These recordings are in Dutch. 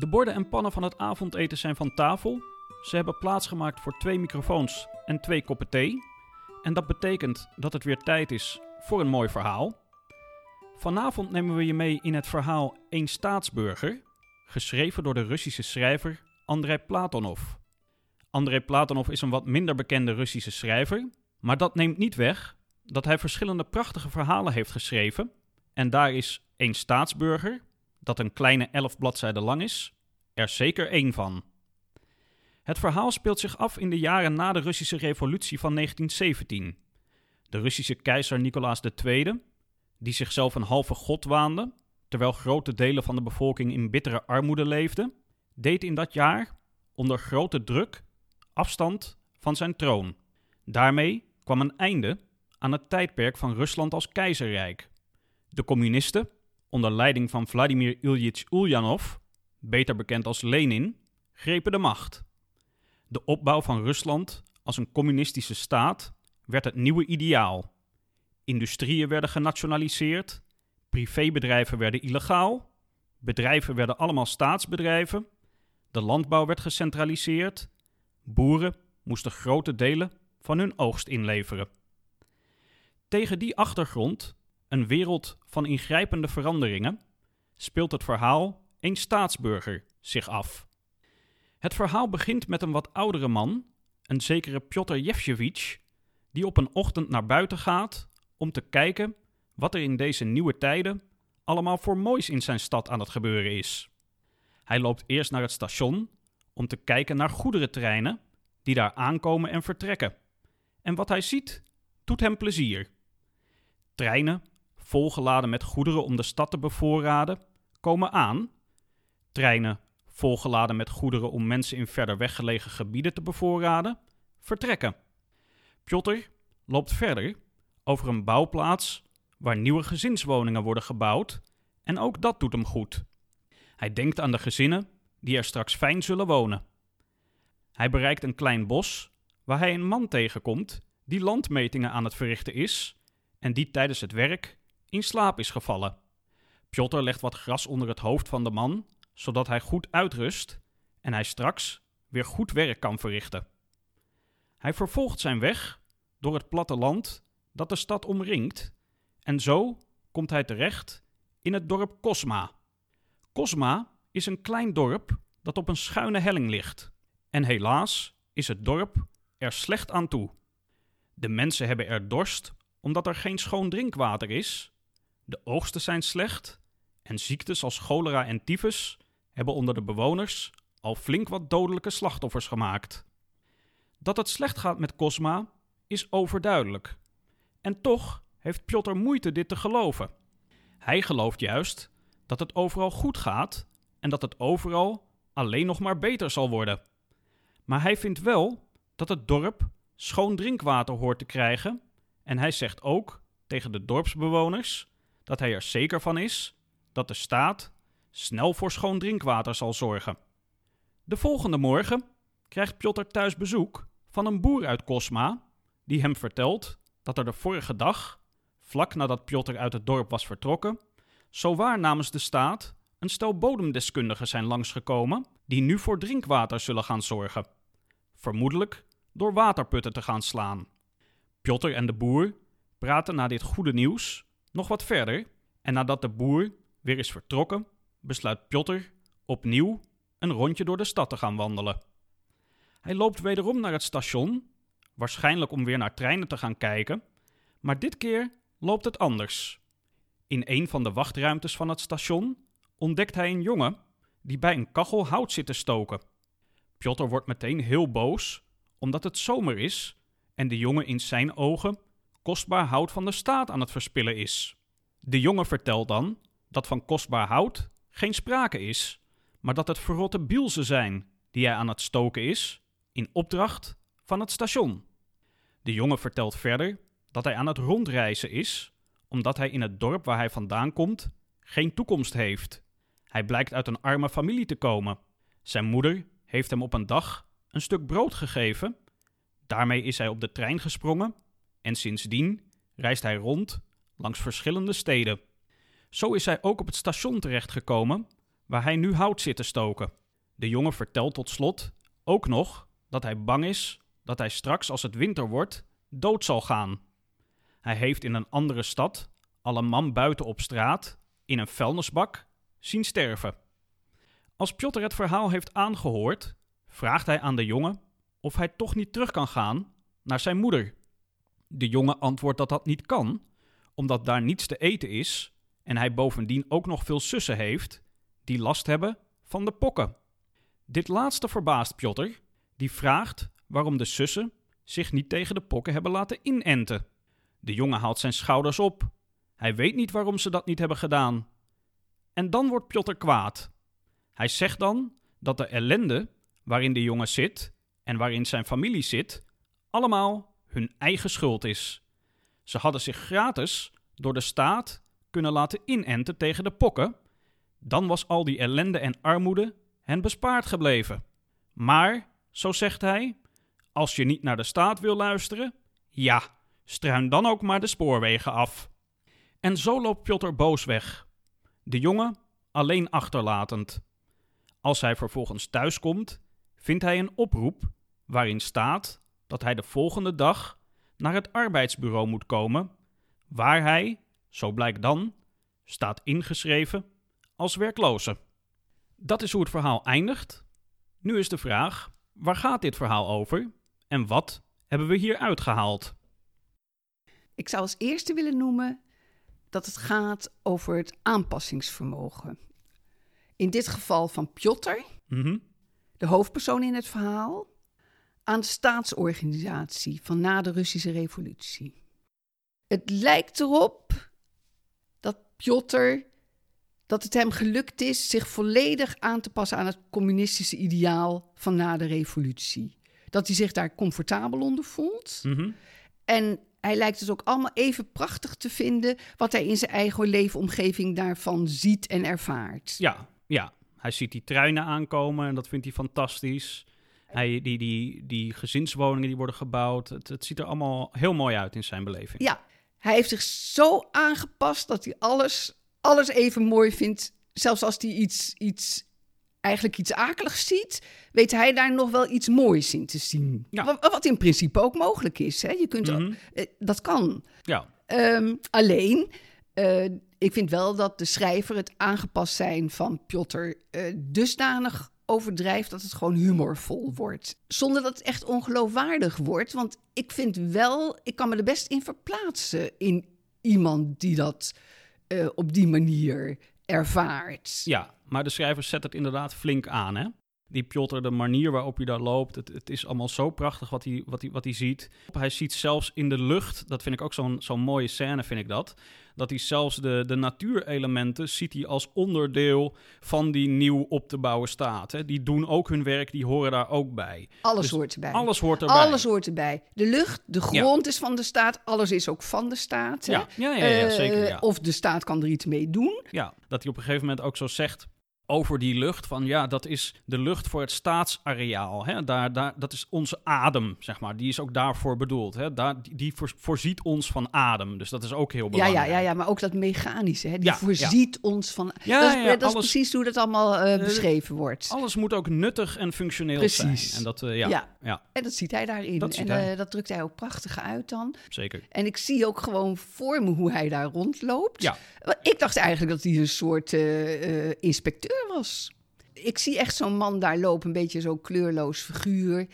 De borden en pannen van het avondeten zijn van tafel. Ze hebben plaatsgemaakt voor twee microfoons en twee koppen thee. En dat betekent dat het weer tijd is voor een mooi verhaal. Vanavond nemen we je mee in het verhaal Een staatsburger, geschreven door de Russische schrijver Andrei Platonov. Andrei Platonov is een wat minder bekende Russische schrijver, maar dat neemt niet weg dat hij verschillende prachtige verhalen heeft geschreven. En daar is Een staatsburger, dat een kleine elf bladzijden lang is, er zeker één van. Het verhaal speelt zich af in de jaren na de Russische Revolutie van 1917. De Russische keizer Nicolaas II, die zichzelf een halve god waande, terwijl grote delen van de bevolking in bittere armoede leefde, deed in dat jaar, onder grote druk, afstand van zijn troon. Daarmee kwam een einde aan het tijdperk van Rusland als keizerrijk. De communisten, onder leiding van Vladimir Ilyich Ulyanov, beter bekend als Lenin, grepen de macht. De opbouw van Rusland als een communistische staat werd het nieuwe ideaal. Industrieën werden genationaliseerd, privébedrijven werden illegaal, bedrijven werden allemaal staatsbedrijven, de landbouw werd gecentraliseerd, boeren moesten grote delen van hun oogst inleveren. Tegen die achtergrond, een wereld van ingrijpende veranderingen, speelt het verhaal Een staatsburger zich af. Het verhaal begint met een wat oudere man, een zekere Piotr Jevchevich, die op een ochtend naar buiten gaat om te kijken wat er in deze nieuwe tijden allemaal voor moois in zijn stad aan het gebeuren is. Hij loopt eerst naar het station om te kijken naar goederentreinen die daar aankomen en vertrekken. En wat hij ziet, doet hem plezier. Treinen, volgeladen met goederen om de stad te bevoorraden, komen aan. Treinen, volgeladen met goederen om mensen in verder weggelegen gebieden te bevoorraden, vertrekken. Piotr loopt verder over een bouwplaats waar nieuwe gezinswoningen worden gebouwd en ook dat doet hem goed. Hij denkt aan de gezinnen die er straks fijn zullen wonen. Hij bereikt een klein bos waar hij een man tegenkomt die landmetingen aan het verrichten is en die tijdens het werk in slaap is gevallen. Piotr legt wat gras onder het hoofd van de man, zodat hij goed uitrust en hij straks weer goed werk kan verrichten. Hij vervolgt zijn weg door het platteland dat de stad omringt en zo komt hij terecht in het dorp Kosma. Kosma is een klein dorp dat op een schuine helling ligt. En helaas is het dorp er slecht aan toe. De mensen hebben er dorst omdat er geen schoon drinkwater is. De oogsten zijn slecht en ziektes als cholera en tyfus hebben onder de bewoners al flink wat dodelijke slachtoffers gemaakt. Dat het slecht gaat met Cosma is overduidelijk. En toch heeft Piotr moeite dit te geloven. Hij gelooft juist dat het overal goed gaat en dat het overal alleen nog maar beter zal worden. Maar hij vindt wel dat het dorp schoon drinkwater hoort te krijgen en hij zegt ook tegen de dorpsbewoners dat hij er zeker van is dat de staat snel voor schoon drinkwater zal zorgen. De volgende morgen krijgt Piotr thuis bezoek van een boer uit Kosma, die hem vertelt dat er de vorige dag, vlak nadat Piotr uit het dorp was vertrokken, zowaar namens de staat een stel bodemdeskundigen zijn langsgekomen die nu voor drinkwater zullen gaan zorgen. Vermoedelijk door waterputten te gaan slaan. Piotr en de boer praten na dit goede nieuws nog wat verder en nadat de boer weer is vertrokken, besluit Piotr opnieuw een rondje door de stad te gaan wandelen. Hij loopt wederom naar het station, waarschijnlijk om weer naar treinen te gaan kijken, maar dit keer loopt het anders. In een van de wachtruimtes van het station ontdekt hij een jongen die bij een kachel hout zit te stoken. Piotr wordt meteen heel boos, omdat het zomer is en de jongen in zijn ogen kostbaar hout van de staat aan het verspillen is. De jongen vertelt dan dat van kostbaar hout geen sprake is, maar dat het verrotte bielsen zijn die hij aan het stoken is, in opdracht van het station. De jongen vertelt verder dat hij aan het rondreizen is, omdat hij in het dorp waar hij vandaan komt geen toekomst heeft. Hij blijkt uit een arme familie te komen. Zijn moeder heeft hem op een dag een stuk brood gegeven. Daarmee is hij op de trein gesprongen en sindsdien reist hij rond langs verschillende steden. Zo is hij ook op het station terechtgekomen, waar hij nu hout zit te stoken. De jongen vertelt tot slot ook nog dat hij bang is dat hij straks, als het winter wordt, dood zal gaan. Hij heeft in een andere stad al een man buiten op straat, in een vuilnisbak, zien sterven. Als Piotr het verhaal heeft aangehoord, vraagt hij aan de jongen of hij toch niet terug kan gaan naar zijn moeder. De jongen antwoordt dat dat niet kan, omdat daar niets te eten is en hij bovendien ook nog veel zussen heeft die last hebben van de pokken. Dit laatste verbaast Piotr, die vraagt waarom de zussen zich niet tegen de pokken hebben laten inenten. De jongen haalt zijn schouders op. Hij weet niet waarom ze dat niet hebben gedaan. En dan wordt Piotr kwaad. Hij zegt dan dat de ellende waarin de jongen zit en waarin zijn familie zit, allemaal hun eigen schuld is. Ze hadden zich gratis door de staat kunnen laten inenten tegen de pokken, dan was al die ellende en armoede hen bespaard gebleven. Maar, zo zegt hij, als je niet naar de staat wil luisteren, ja, struin dan ook maar de spoorwegen af. En zo loopt Piotr boos weg, de jongen alleen achterlatend. Als hij vervolgens thuiskomt, vindt hij een oproep waarin staat dat hij de volgende dag naar het arbeidsbureau moet komen, waar hij, zo blijkt dan, staat ingeschreven als werkloze. Dat is hoe het verhaal eindigt. Nu is de vraag: waar gaat dit verhaal over en wat hebben we hier uitgehaald? Ik zou als eerste willen noemen dat het gaat over het aanpassingsvermogen. In dit geval van Piotr, Mhm. de hoofdpersoon in het verhaal, aan de staatsorganisatie van na de Russische Revolutie. Het lijkt erop Piotr, dat het hem gelukt is zich volledig aan te passen aan het communistische ideaal van na de revolutie. Dat hij zich daar comfortabel onder voelt. Mhm. En hij lijkt het ook allemaal even prachtig te vinden wat hij in zijn eigen leefomgeving daarvan ziet en ervaart. Ja, ja. Hij ziet die treinen aankomen en dat vindt hij fantastisch. Hij, die, die, die gezinswoningen die worden gebouwd. Het, het ziet er allemaal heel mooi uit in zijn beleving. Ja, hij heeft zich zo aangepast dat hij alles, alles even mooi vindt. Zelfs als hij iets, iets, eigenlijk iets akeligs ziet, weet hij daar nog wel iets moois in te zien. Ja. Wat, wat in principe ook mogelijk is. Hè? Je kunt, Mhm. eh, dat kan. Ja, Ehm, alleen, eh, ik vind wel dat de schrijver het aangepast zijn van Piotr eh, dusdanig overdrijft dat het gewoon humorvol wordt. Zonder dat het echt ongeloofwaardig wordt. Want ik vind wel, ik kan me er best in verplaatsen in iemand die dat eh, op die manier ervaart. ja, maar de schrijver zet het inderdaad flink aan, hè? Die Piotr, de manier waarop hij daar loopt, het, het is allemaal zo prachtig wat hij, wat, hij, wat hij ziet. Hij ziet zelfs in de lucht, dat vind ik ook zo'n zo'n mooie scène, vind ik dat. Dat hij zelfs de, de natuurelementen ziet hij als onderdeel van die nieuw op te bouwen staat. Hè? Die doen ook hun werk, die horen daar ook bij. Alles Dus hoort erbij. Alles hoort erbij. Alles hoort erbij. De lucht, de grond is van de staat. Alles is ook van de staat. Hè? Ja, ja, ja, ja, Eh, zeker. Ja. Of de staat kan er iets mee doen. Ja, dat hij op een gegeven moment ook zo zegt over die lucht van ja, dat is de lucht voor het staatsareaal. Hè? Daar, daar, dat is onze adem, zeg maar. Die is ook daarvoor bedoeld. Hè? Daar, die die voor- voorziet ons van adem. Dus dat is ook heel Ja, belangrijk. ja, ja, ja, maar ook dat mechanische. Hè? Die Ja, voorziet ons van. Ja, dat is, ja, alles- precies hoe dat allemaal eh, beschreven wordt. Alles moet ook nuttig en functioneel Precies. zijn. En dat, eh, ja, Ja. ja. En dat ziet hij daarin. Dat ziet en hij. eh, dat drukt hij ook prachtig uit dan. zeker. En ik zie ook gewoon voor me hoe hij daar rondloopt. Ja. Ik dacht eigenlijk dat hij een soort eh, was. Ik zie echt zo'n man daar lopen, een beetje zo'n kleurloos figuur.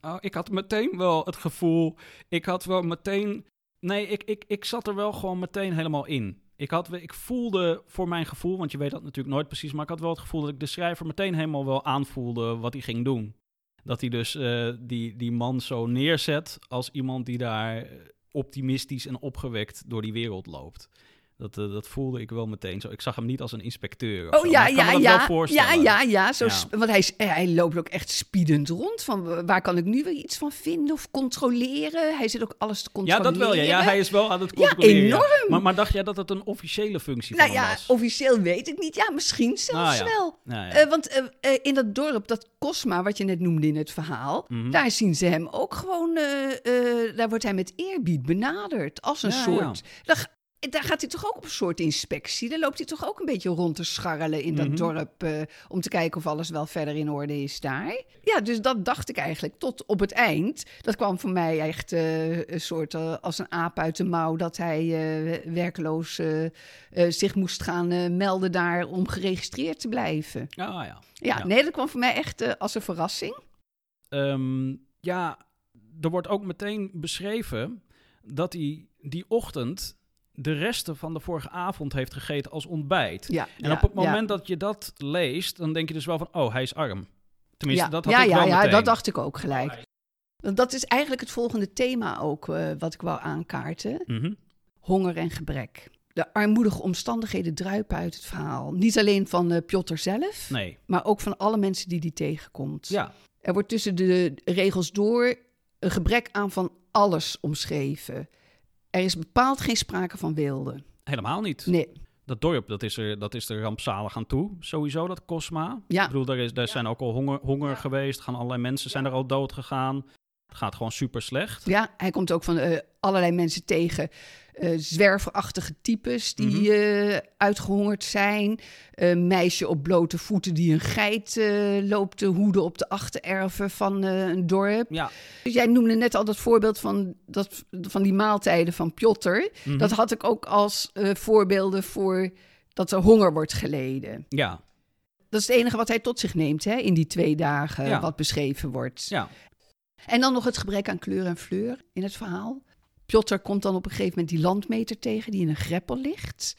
Oh, ik had meteen wel het gevoel. Ik had wel meteen. Nee, ik, ik, ik zat er wel gewoon meteen helemaal in. Ik, had, ik voelde voor mijn gevoel, want je weet dat natuurlijk nooit precies, maar ik had wel het gevoel dat ik de schrijver meteen helemaal wel aanvoelde wat hij ging doen. Dat hij dus eh, die, die man zo neerzet als iemand die daar optimistisch en opgewekt door die wereld loopt. Dat, eh, dat voelde ik wel meteen zo. Ik zag hem niet als een inspecteur. Oh zo, ja, ja, ja. Ja, ja, ja. Zo, Ja. Want hij, is- hij loopt ook echt spiedend rond. Van waar kan ik nu weer iets van vinden of controleren? Hij zit ook alles te Ja, controleren. dat wel. Ja. ja, hij is wel aan het Ja, controleren. ja. enorm. Maar, maar dacht jij dat het een officiële functie Nou van ja, was? officieel weet ik niet. Ja, misschien zelfs Ah, ja. wel. Ja, ja. Eh, want eh, eh, in dat dorp, dat Cosma, wat je net noemde in het verhaal, Mhm. daar zien ze hem ook gewoon, eh, eh, daar wordt hij met eerbied benaderd. Als een Ja, soort. Dat, daar gaat hij toch ook op een soort inspectie? Dan loopt hij toch ook een beetje rond te scharrelen in dat Mhm. dorp... eh, om te kijken of alles wel verder in orde is daar. Ja, dus dat dacht ik eigenlijk tot op het eind. Dat kwam voor mij echt eh, een soort eh, als een aap uit de mouw... dat hij werkloos zich moest gaan melden daar om geregistreerd te blijven. Ah ja. Ja, Ja. nee, dat kwam voor mij echt als een verrassing. Ehm, ja, er wordt ook meteen beschreven dat hij die ochtend de resten van de vorige avond heeft gegeten als ontbijt. Ja, En op het moment dat je dat leest, dan denk je dus wel van, oh, hij is arm. Tenminste, ja, dat had ja, ik ja, wel ja, meteen. dat dacht ik ook gelijk. Want Dat is eigenlijk het volgende thema ook eh, wat ik wou aankaarten. Mhm. Honger en gebrek. De armoedige omstandigheden druipen uit het verhaal. Niet alleen van eh Piotr zelf, Nee, maar ook van alle mensen die die tegenkomt. ja, Er wordt tussen de regels door een gebrek aan van alles omschreven. Er is bepaald geen sprake van wilde. helemaal niet. Nee, Dat dorp, dat is, er, dat is er rampzalig aan toe. Sowieso, dat Cosma. Ja. Ik bedoel, daar, is, daar zijn ook al honger, honger geweest. Gaan allerlei mensen zijn er al dood gegaan. Het gaat gewoon super slecht. Ja, hij komt ook van eh, allerlei mensen tegen. eh, zwerverachtige types die eh, uitgehongerd zijn. Een meisje op blote voeten die een geit loopt te hoeden op de achtererven van een dorp. Ja, Dus jij noemde net al dat voorbeeld van, dat, van die maaltijden van Piotr. Mhm. Dat had ik ook als voorbeelden voor dat er honger wordt geleden. ja, Dat is het enige wat hij tot zich neemt hè, in die twee dagen Ja. wat beschreven wordt. ja. En dan nog het gebrek aan kleur en fleur in het verhaal. Piotr komt dan op een gegeven moment die landmeter tegen die in een greppel ligt.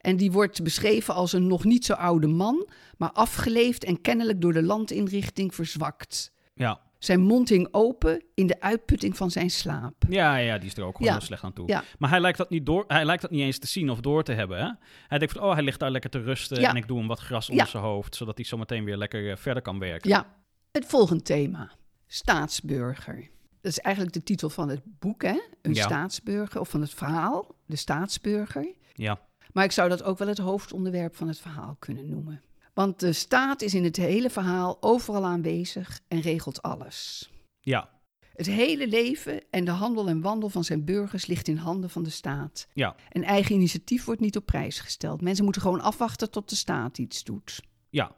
En die wordt beschreven als een nog niet zo oude man, maar afgeleefd en kennelijk door de landinrichting verzwakt. ja. Zijn mond hing open in de uitputting van zijn slaap. Ja, ja, die is er ook gewoon Ja. heel slecht aan toe. Ja. Maar hij lijkt, dat niet door, hij lijkt dat niet eens te zien of door te hebben. Hè? Hij denkt van, oh, hij ligt daar lekker te rusten Ja. en ik doe hem wat gras onder zijn hoofd, zodat hij zo meteen weer lekker eh, verder kan werken. Ja, het volgende thema. Staatsburger. Dat is eigenlijk de titel van het boek, hè? Een Ja. staatsburger, of van het verhaal, de staatsburger. Ja, Maar ik zou dat ook wel het hoofdonderwerp van het verhaal kunnen noemen. Want de staat is in het hele verhaal overal aanwezig en regelt alles. ja, Het hele leven en de handel en wandel van zijn burgers ligt in handen van de staat. ja, En eigen initiatief wordt niet op prijs gesteld. Mensen moeten gewoon afwachten tot de staat iets doet. ja.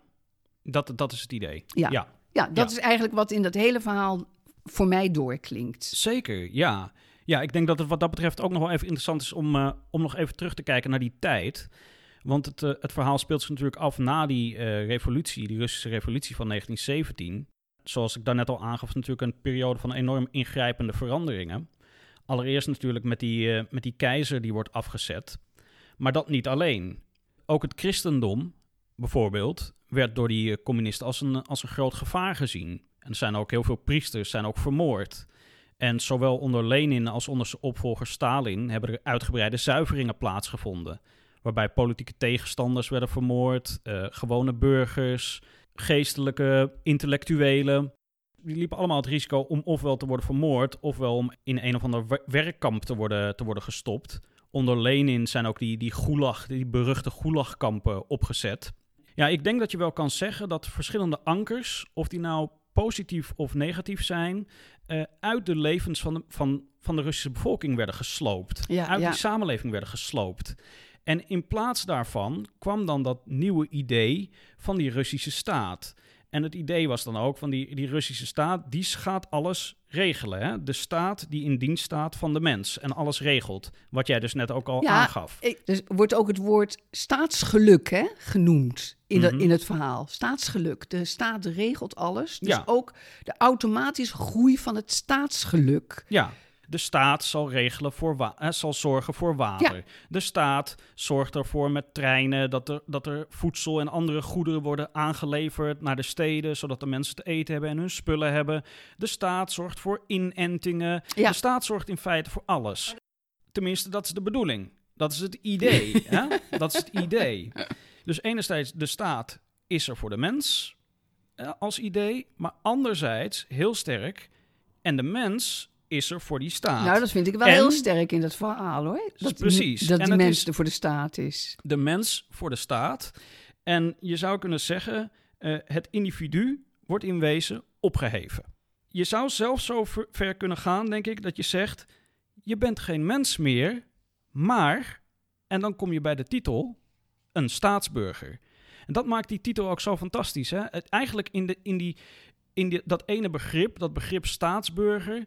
Dat, dat is het idee. Ja. ja. Ja, dat Ja. is eigenlijk wat in dat hele verhaal voor mij doorklinkt. Zeker, ja. Ja, ik denk dat het wat dat betreft ook nog wel even interessant is om, eh, om nog even terug te kijken naar die tijd. Want het, eh, het verhaal speelt zich natuurlijk af na die eh, revolutie, die Russische revolutie van 1917. Zoals ik daarnet al aangaf, is natuurlijk een periode van enorm ingrijpende veranderingen. Allereerst natuurlijk met die, met die keizer die wordt afgezet. Maar dat niet alleen. Ook het christendom, bijvoorbeeld, werd door die eh, communisten als een, als een groot gevaar gezien. En er zijn ook heel veel priesters zijn ook vermoord. En zowel onder Lenin als onder zijn opvolger Stalin hebben er uitgebreide zuiveringen plaatsgevonden. Waarbij politieke tegenstanders werden vermoord, eh, gewone burgers, geestelijke, intellectuelen. Die liepen allemaal het risico om ofwel te worden vermoord, ofwel om in een of ander wer- werkkamp te worden, te worden gestopt. Onder Lenin zijn ook die, die gulag, die beruchte gulagkampen opgezet. Ja, ik denk dat je wel kan zeggen dat verschillende ankers, of die nou positief of negatief zijn, eh, uit de levens van de, van, van de Russische bevolking werden gesloopt. Ja, uit ja. die samenleving werden gesloopt. En in plaats daarvan kwam dan dat nieuwe idee van die Russische staat. En het idee was dan ook van die, die Russische staat, die gaat alles regelen. Hè? De staat die in dienst staat van de mens en alles regelt. Wat jij dus net ook al Ja, aangaf. Ik, dus wordt ook het woord staatsgeluk hè, genoemd in, dat- Mhm. in het verhaal. Staatsgeluk. De staat regelt alles. Dus Ja. ook de automatische groei van het staatsgeluk. Ja, de staat zal, regelen voor wa- eh, zal zorgen voor water. De staat zorgt ervoor met treinen dat er, dat er voedsel en andere goederen worden aangeleverd naar de steden, zodat de mensen te eten hebben en hun spullen hebben. De staat zorgt voor inentingen. Ja. De staat zorgt in feite voor alles. Tenminste, dat is de bedoeling. Dat is het idee. hè? Dat is het idee. Dus enerzijds, de staat is er voor de mens eh, als idee, maar anderzijds heel sterk. En de mens is er voor die staat. Nou, dat vind ik wel En- heel sterk in dat verhaal hoor. Dat, Precies. Dat En het mens is- er voor de staat is. De mens voor de staat. En je zou kunnen zeggen, eh, het individu wordt in wezen opgeheven. Je zou zelfs zo ver- ver kunnen gaan, denk ik, dat je zegt: je bent geen mens meer, maar En dan kom je bij de titel een staatsburger. En dat maakt die titel ook zo fantastisch. Hè? Het, eigenlijk in, de, in, die, in die, dat ene begrip, dat begrip staatsburger,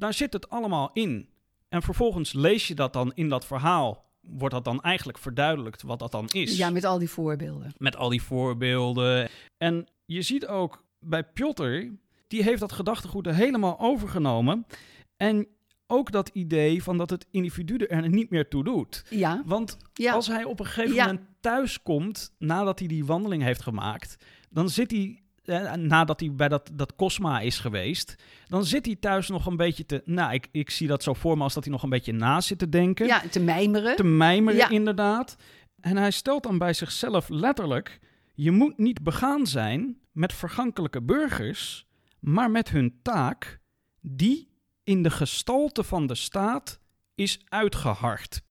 daar zit het allemaal in. En vervolgens lees je dat dan in dat verhaal. Wordt dat dan eigenlijk verduidelijkt wat dat dan is? Ja, met al die voorbeelden. Met al die voorbeelden. En je ziet ook bij Piotr, die heeft dat gedachtegoed er helemaal overgenomen. En ook dat idee van dat het individu er niet meer toe doet. Ja. Want Ja. als hij op een gegeven Ja. moment thuis komt, nadat hij die wandeling heeft gemaakt, dan zit hij, eh, nadat hij bij dat, dat Cosma is geweest, dan zit hij thuis nog een beetje te, nou, ik, ik zie dat zo voor me als dat hij nog een beetje na zit te denken, Ja, te mijmeren. te mijmeren Ja. inderdaad. En hij stelt dan bij zichzelf letterlijk, je moet niet begaan zijn met vergankelijke burgers, maar met hun taak, die in de gestalte van de staat is uitgehard.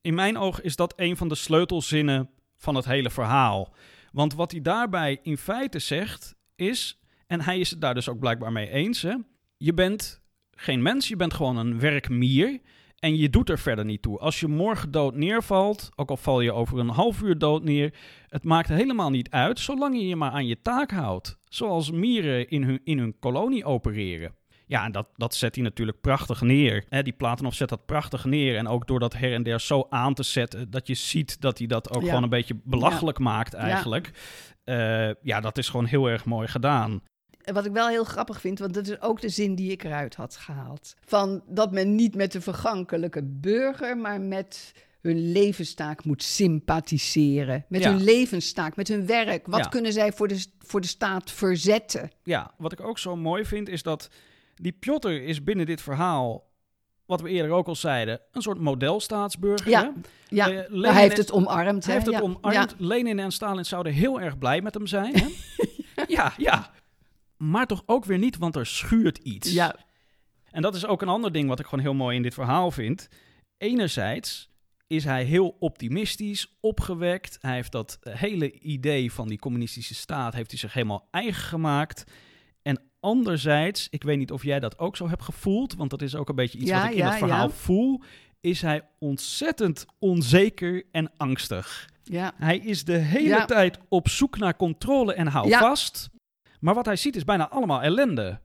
In mijn oog is dat een van de sleutelzinnen van het hele verhaal. Want wat hij daarbij in feite zegt is, en hij is het daar dus ook blijkbaar mee eens, hè, je bent geen mens, je bent gewoon een werkmier en je doet er verder niet toe. Als je morgen dood neervalt, ook al val je over een half uur dood neer, het maakt helemaal niet uit, zolang je je maar aan je taak houdt. Zoals mieren in hun, in hun kolonie opereren. Ja, en dat, dat zet hij natuurlijk prachtig neer. Hè, die Platonov zet dat prachtig neer. En ook door dat her en der zo aan te zetten, dat je ziet dat hij dat ook Ja. gewoon een beetje belachelijk maakt eigenlijk. Ja. ja, dat is gewoon heel erg mooi gedaan. Wat ik wel heel grappig vind, want dat is ook de zin die ik eruit had gehaald. Van dat men niet met de vergankelijke burger, maar met hun levenstaak moet sympathiseren. Met Ja. hun levenstaak, met hun werk. Wat Ja. kunnen zij voor de, voor de staat verzetten? Ja, wat ik ook zo mooi vind is dat die Piotr is binnen dit verhaal, wat we eerder ook al zeiden, een soort modelstaatsburger. Ja, hè? Ja, Lenin hij heeft het omarmd. Hij heeft het ja. omarmd. Lenin en Stalin zouden heel erg blij met hem zijn. Hè? ja, ja. Maar toch ook weer niet, want er schuurt iets. Ja, En dat is ook een ander ding wat ik gewoon heel mooi in dit verhaal vind. Enerzijds is hij heel optimistisch, opgewekt. Hij heeft dat hele idee van die communistische staat heeft hij zich helemaal eigen gemaakt. Anderzijds, ik weet niet of jij dat ook zo hebt gevoeld, want dat is ook een beetje iets Ja, wat ik in het verhaal ja. voel, is hij ontzettend onzeker en angstig. ja. Hij is de hele tijd op zoek naar controle en hou vast. Maar wat hij ziet is bijna allemaal ellende.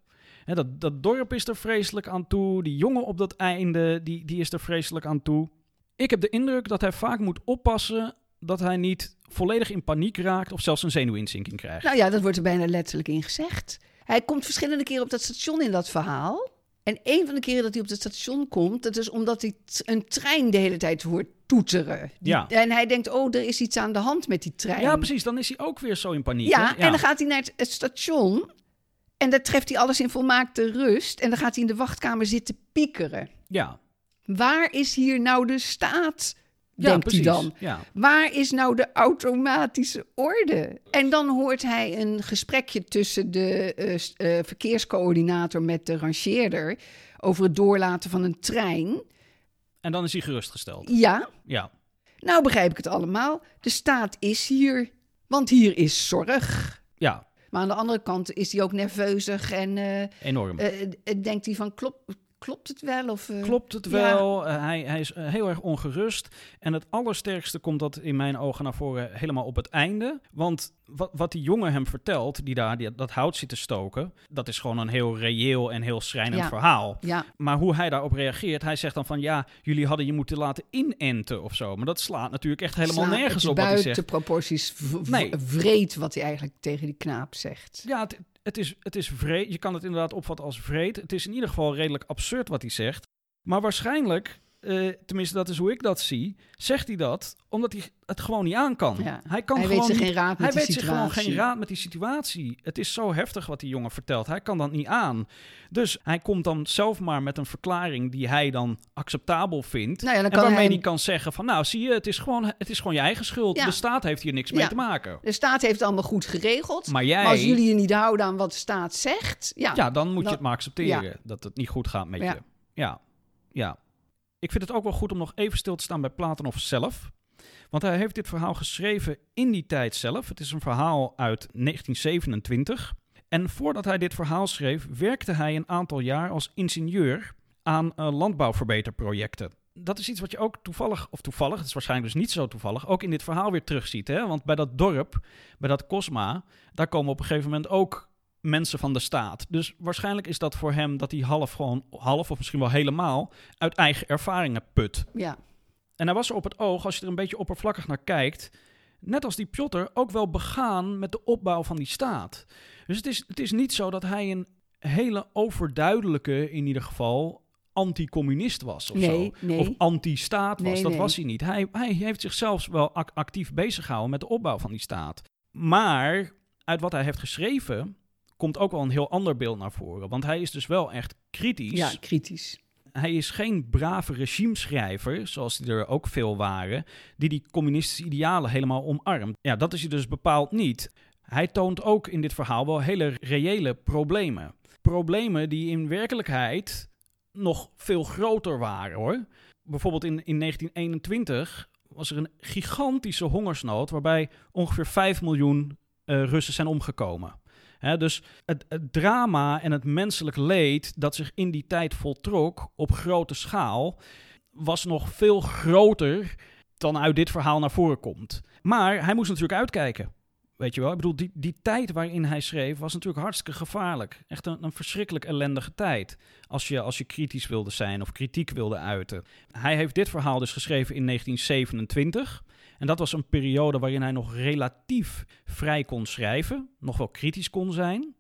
Dat, dat dorp is er vreselijk aan toe. Die jongen op dat einde, die, die is er vreselijk aan toe. Ik heb de indruk dat hij vaak moet oppassen dat hij niet volledig in paniek raakt of zelfs een zenuwinzinking krijgt. Nou ja, dat wordt er bijna letterlijk in gezegd. Hij komt verschillende keren op dat station in dat verhaal. En een van de keren dat hij op het station komt, dat is omdat hij een trein de hele tijd hoort toeteren. Die- Ja. En hij denkt, oh, er is iets aan de hand met die trein. Ja, precies. Dan is hij ook weer zo in paniek. Ja, en dan gaat hij naar het, het station en daar treft hij alles in volmaakte rust. En dan gaat hij in de wachtkamer zitten piekeren. ja. Waar is hier nou de staat? Ja denkt precies. hij dan. Ja. Waar is nou de automatische orde? En dan hoort hij een gesprekje tussen de eh, eh, verkeerscoördinator met de rangeerder over het doorlaten van een trein. En dan is hij gerustgesteld. Ja, Ja. nou begrijp ik het allemaal. De staat is hier, want hier is zorg. Ja, Maar aan de andere kant is hij ook nerveuzig en eh, enorm. denkt hij van, klopt, klopt het wel? Of, eh, Klopt het ja. wel? Eh, hij, hij is eh, heel erg ongerust. En het allersterkste komt dat in mijn ogen naar voren helemaal op het einde. Want wat, wat die jongen hem vertelt, die daar die, dat hout zit te stoken, dat is gewoon een heel reëel en heel schrijnend Ja. verhaal. Ja, Maar hoe hij daarop reageert, hij zegt dan van ja, jullie hadden je moeten laten inenten of zo. Maar dat slaat natuurlijk echt helemaal Sla- nergens op wat hij buiten zegt. proporties Nee. vreed wat hij eigenlijk tegen die knaap zegt. Ja, het, het is, het is vreed. Je kan het inderdaad opvatten als vreed. Het is in ieder geval redelijk absurd wat hij zegt. Maar waarschijnlijk, eh, tenminste dat is hoe ik dat zie, zegt hij dat omdat hij het gewoon niet aan kan. Ja. Hij kan hij gewoon weet zich niet- geen raad met hij weet zich gewoon geen raad met die situatie. Het is zo heftig wat die jongen vertelt. Hij kan dat niet aan. Dus hij komt dan zelf maar met een verklaring die hij dan acceptabel vindt. Nou ja, dan en waarmee hij- hij kan zeggen van nou zie je, het is gewoon, het is gewoon je eigen schuld. Ja. De staat heeft hier niks mee te maken. De staat heeft het allemaal goed geregeld. Maar jij, Maar als jullie je niet houden aan wat de staat zegt, ja, ja, dan moet je het maar accepteren dat het niet goed gaat met je. Ja, ja. Ik vind het ook wel goed om nog even stil te staan bij Platonov zelf. Want hij heeft dit verhaal geschreven in die tijd zelf. Het is een verhaal uit 1927. En voordat hij dit verhaal schreef, werkte hij een aantal jaar als ingenieur aan eh, landbouwverbeterprojecten. dat is iets wat je ook toevallig, of toevallig, het is waarschijnlijk dus niet zo toevallig, ook in dit verhaal weer terugziet. Hè? Want bij dat dorp, bij dat Cosma, daar komen op een gegeven moment ook mensen van de staat. Dus waarschijnlijk is dat voor hem dat hij half gewoon, half of misschien wel helemaal, uit eigen ervaringen put. Ja. En hij was er op het oog, als je er een beetje oppervlakkig naar kijkt, net als die Piotr, ook wel begaan met de opbouw van die staat. Dus het is, het is niet zo dat hij een hele overduidelijke, in ieder geval, anti-communist was of Nee, zo. nee. Of anti-staat was. Nee, dat was hij niet. Hij, hij heeft zichzelf wel ac- actief bezig gehouden met de opbouw van die staat. Maar uit wat hij heeft geschreven komt ook wel een heel ander beeld naar voren. Want hij is dus wel echt kritisch. Ja, kritisch. Hij is geen brave regimeschrijver, zoals die er ook veel waren, die die communistische idealen helemaal omarmt. Ja, dat is hij dus bepaald niet. Hij toont ook in dit verhaal wel hele reële problemen. Problemen die in werkelijkheid nog veel groter waren hoor. Bijvoorbeeld in, in 1921 was er een gigantische hongersnood waarbij ongeveer 5 miljoen eh, Russen zijn omgekomen. Dus het, het drama en het menselijk leed dat zich in die tijd voltrok op grote schaal, was nog veel groter dan uit dit verhaal naar voren komt. Maar hij moest natuurlijk uitkijken. Weet je wel, ik bedoel, die, die tijd waarin hij schreef was natuurlijk hartstikke gevaarlijk. Echt een, een verschrikkelijk ellendige tijd. Als je, als je kritisch wilde zijn of kritiek wilde uiten. Hij heeft dit verhaal dus geschreven in 1927. En dat was een periode waarin hij nog relatief vrij kon schrijven. Nog wel kritisch kon zijn.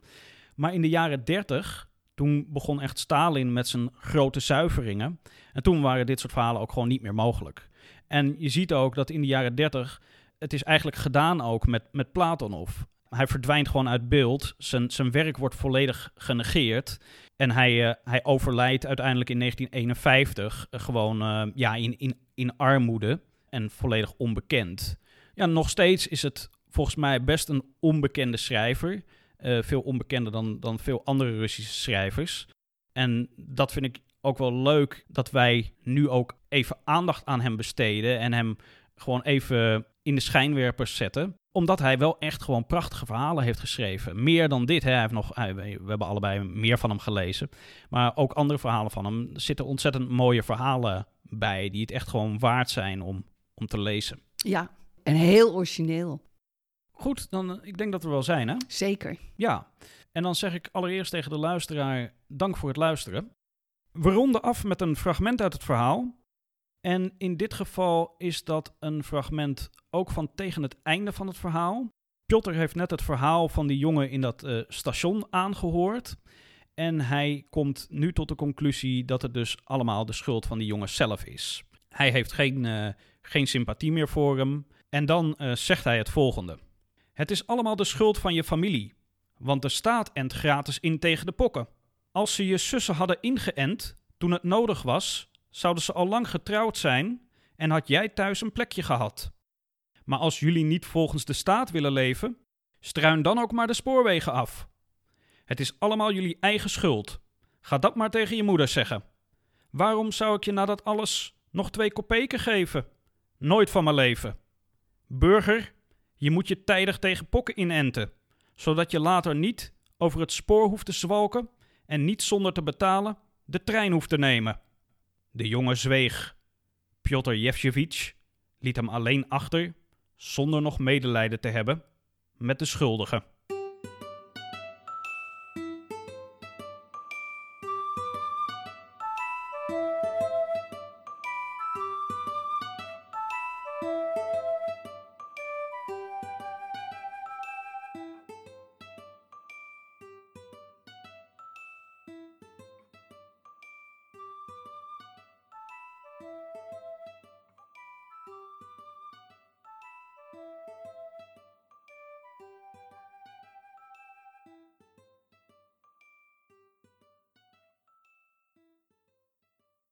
Maar in de jaren 30, toen begon echt Stalin met zijn grote zuiveringen. En toen waren dit soort verhalen ook gewoon niet meer mogelijk. En je ziet ook dat in de jaren 30 het is eigenlijk gedaan ook met, met Platonov. Hij verdwijnt gewoon uit beeld. Zijn, zijn werk wordt volledig genegeerd. En hij, eh, hij overlijdt uiteindelijk in 1951 eh, gewoon eh, ja, in, in, in armoede en volledig onbekend. Ja, nog steeds is het volgens mij best een onbekende schrijver. Eh, veel onbekender dan, dan veel andere Russische schrijvers. En dat vind ik ook wel leuk dat wij nu ook even aandacht aan hem besteden en hem gewoon even in de schijnwerpers zetten. Omdat hij wel echt gewoon prachtige verhalen heeft geschreven. Meer dan dit. Hij heeft nog, we hebben allebei meer van hem gelezen. Maar ook andere verhalen van hem. Er zitten ontzettend mooie verhalen bij. Die het echt gewoon waard zijn om, om te lezen. Ja, en heel origineel. Goed, dan eh, ik denk dat we wel zijn hè. Zeker. Ja, en dan zeg ik allereerst tegen de luisteraar: dank voor het luisteren. We ronden af met een fragment uit het verhaal. En in dit geval is dat een fragment ook van tegen het einde van het verhaal. Piotr heeft net het verhaal van die jongen in dat eh, station aangehoord. En hij komt nu tot de conclusie dat het dus allemaal de schuld van die jongen zelf is. Hij heeft geen, eh, geen sympathie meer voor hem. En dan eh, zegt hij het volgende: Het is allemaal de schuld van je familie. Want de staat ent gratis in tegen de pokken. Als ze je zussen hadden ingeënt toen het nodig was, zouden ze al lang getrouwd zijn en had jij thuis een plekje gehad. Maar als jullie niet volgens de staat willen leven, struin dan ook maar de spoorwegen af. Het is allemaal jullie eigen schuld. Ga dat maar tegen je moeder zeggen. Waarom zou ik je na dat alles nog twee kopeken geven? Nooit van mijn leven. Burger, je moet je tijdig tegen pokken inenten, zodat je later niet over het spoor hoeft te zwalken en niet zonder te betalen de trein hoeft te nemen. De jongen zweeg. Piotr Jevjevich liet hem alleen achter, zonder nog medelijden te hebben, met de schuldigen.